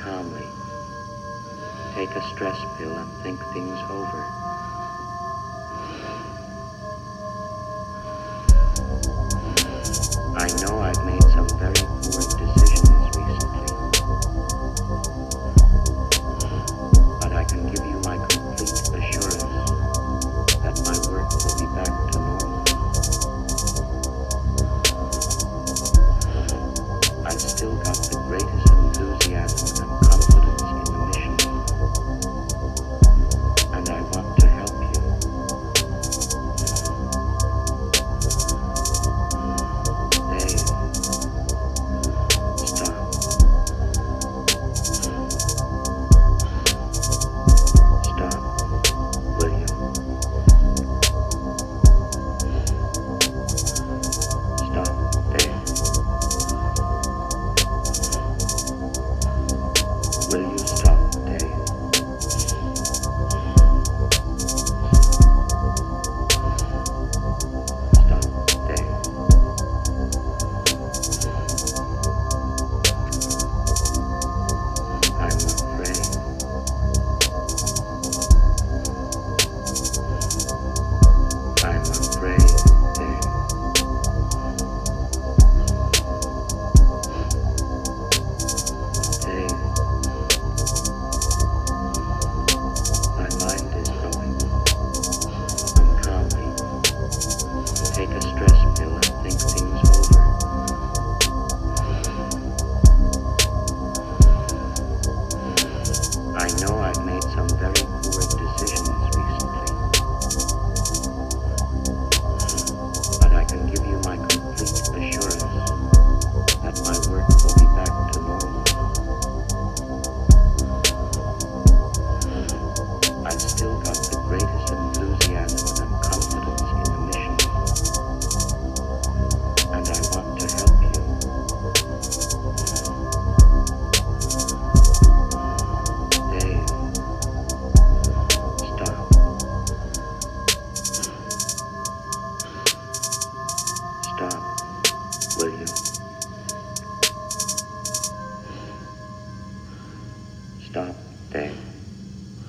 calmly. Take a stress pill and think things over. Thank you.